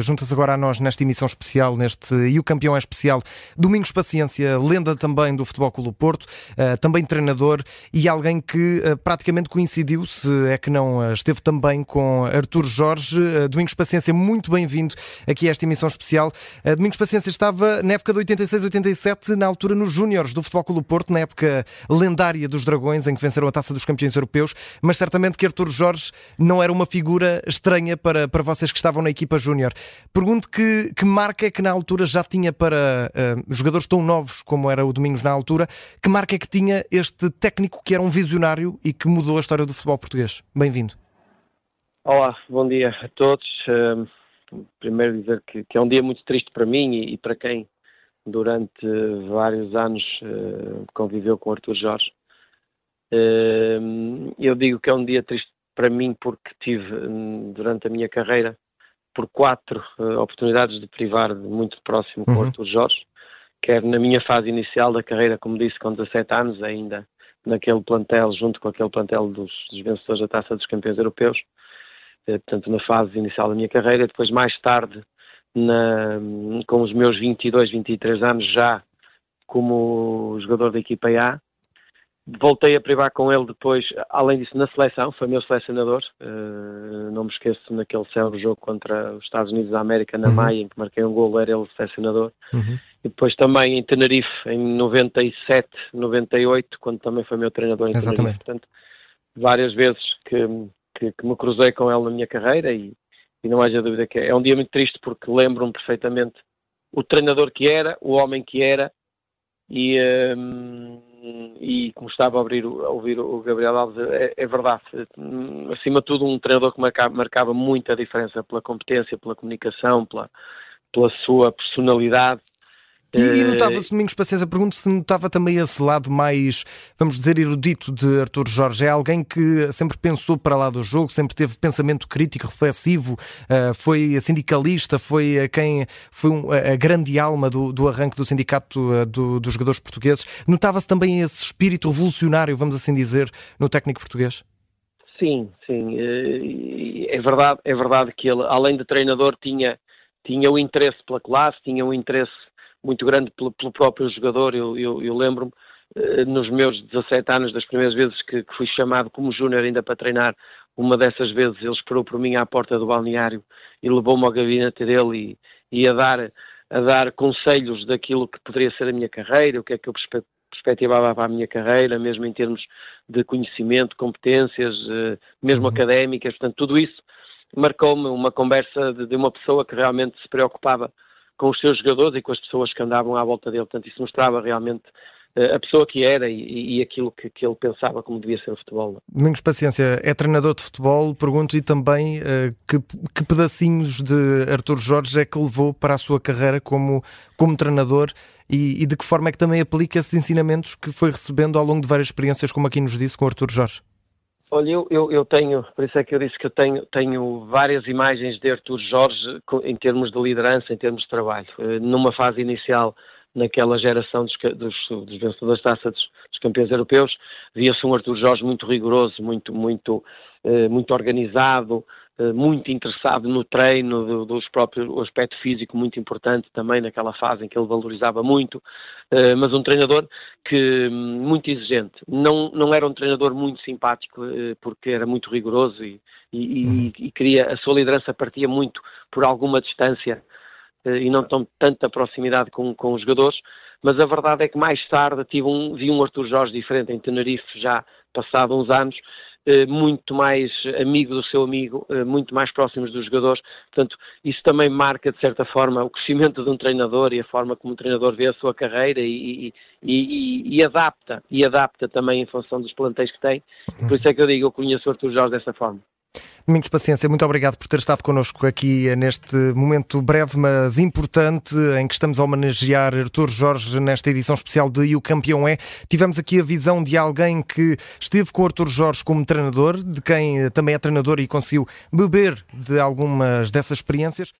Junta-se agora a nós nesta emissão especial, neste E o Campeão é Especial, Domingos Paciência, lenda também do Futebol Clube Porto, uh, também treinador e alguém que uh, praticamente coincidiu, se é que não uh, esteve também com Artur Jorge. Domingos Paciência, muito bem-vindo aqui a esta emissão especial. Domingos Paciência estava na época de 86-87, na altura nos Júniores do Futebol Clube Porto, na época lendária dos Dragões, em que venceram a Taça dos Campeões Europeus, mas certamente que Artur Jorge não era uma figura estranha para, para vocês que estavam na equipa Júnior. Pergunto que, que marca é que na altura já tinha para uh, jogadores tão novos como era o Domingos na altura, que marca é que tinha este técnico que era um visionário e que mudou a história do futebol português? Bem-vindo. Olá, bom dia a todos. Uh, primeiro dizer que, que, é um dia muito triste para mim e, e para quem durante vários anos uh, conviveu com Artur Jorge. eu digo que é um dia triste para mim porque tive durante a minha carreira por quatro uh, oportunidades de privar de muito próximo com uhum. Arthur Jorge, quer na minha fase inicial da carreira, como disse, com 17 anos, ainda naquele plantel, junto com aquele plantel dos, dos vencedores da Taça dos Campeões Europeus, uh, portanto, na fase inicial da minha carreira, depois mais tarde, na, com os meus 22, 23 anos, já como jogador da equipa A, Voltei a privar com ele depois, além disso, na seleção, foi meu selecionador. Uh, não me esqueço naquele célebre jogo contra os Estados Unidos da América, na uhum. Maia, em que marquei um gol, era ele selecionador. Uhum. E depois também em Tenerife, em 97, 98, quando também foi meu treinador em Exatamente. Tenerife. Portanto, várias vezes que, que, que, me cruzei com ele na minha carreira e, e não haja dúvida que é, é um dia muito triste porque lembro-me perfeitamente o treinador que era, o homem que era e. Um, e como estava a, abrir, a ouvir o Gabriel Alves, é, é, verdade. Acima de tudo, um treinador que marcava, muita diferença pela competência, pela comunicação, pela, pela sua personalidade e, e eh, notava-se, Domingos Paciência, pergunto se notava também esse lado mais, vamos dizer, erudito de Artur Jorge. É alguém que sempre pensou para lá do jogo, sempre teve pensamento crítico, reflexivo, eh, foi sindicalista, foi quem foi a grande alma do, do arranque do sindicato eh, do, dos jogadores portugueses. Notava-se também esse espírito revolucionário, vamos assim dizer, no técnico português? Sim, sim. É verdade, é verdade que ele, além de treinador, tinha, tinha o interesse pela classe, tinha o interesse muito grande pelo, pelo próprio jogador. Eu, eu, eu lembro-me, eh, nos meus 17 anos, das primeiras vezes que, que fui chamado como júnior ainda para treinar, uma dessas vezes ele esperou por mim à porta do balneário e levou-me ao gabinete dele e, e a, dar, a dar conselhos daquilo que poderia ser a minha carreira, o que é que eu perspectivava para a minha carreira, mesmo em termos de conhecimento, competências, eh, mesmo uhum. académicas, portanto, tudo isso marcou-me uma conversa de, de, uma pessoa que realmente se preocupava com os seus jogadores e com as pessoas que andavam à volta dele. Portanto, isso mostrava realmente uh, a pessoa que era e, e aquilo que, que, ele pensava como devia ser o futebol. Domingos Paciência, é treinador de futebol, pergunto-lhe também uh, que, que, pedacinhos de Artur Jorge é que levou para a sua carreira como, como treinador e, e de que forma é que também aplica esses ensinamentos que foi recebendo ao longo de várias experiências, como aqui nos disse com Artur Jorge? Olha, eu, eu, eu, tenho, por isso é que eu disse que eu tenho, tenho várias imagens de Artur Jorge em termos de liderança, em termos de trabalho. Eh, numa fase inicial, naquela geração dos, dos, dos vencedores da taça dos, dos, campeões europeus, via-se um Artur Jorge muito rigoroso, muito, muito, eh, muito organizado, muito interessado no treino, do, dos próprios, o aspecto físico muito importante também naquela fase em que ele valorizava muito, eh, mas um treinador que hum, muito exigente. Não, não era um treinador muito simpático eh, porque era muito rigoroso e, e, uhum. e, e queria, a sua liderança partia muito por alguma distância e não tão tanta proximidade com, com os jogadores, mas a verdade é que mais tarde tive um, vi um Arthur Jorge diferente em Tenerife já passado uns anos eh, muito mais amigo do seu amigo, eh, muito mais próximos dos jogadores. Portanto, isso também marca, de certa forma, o crescimento de um treinador e a forma como o treinador vê a sua carreira e, e, e, e adapta, e adapta também em função dos plantéis que tem. Por isso é que eu digo, eu conheço o Artur Jorge dessa forma. Domingos Paciência, muito obrigado por ter estado connosco aqui neste momento breve, mas importante, em que estamos a homenagear Artur Jorge nesta edição especial de E o Campeão é. Tivemos aqui a visão de alguém que esteve com Artur Jorge como treinador, de quem também é treinador e conseguiu beber de algumas dessas experiências.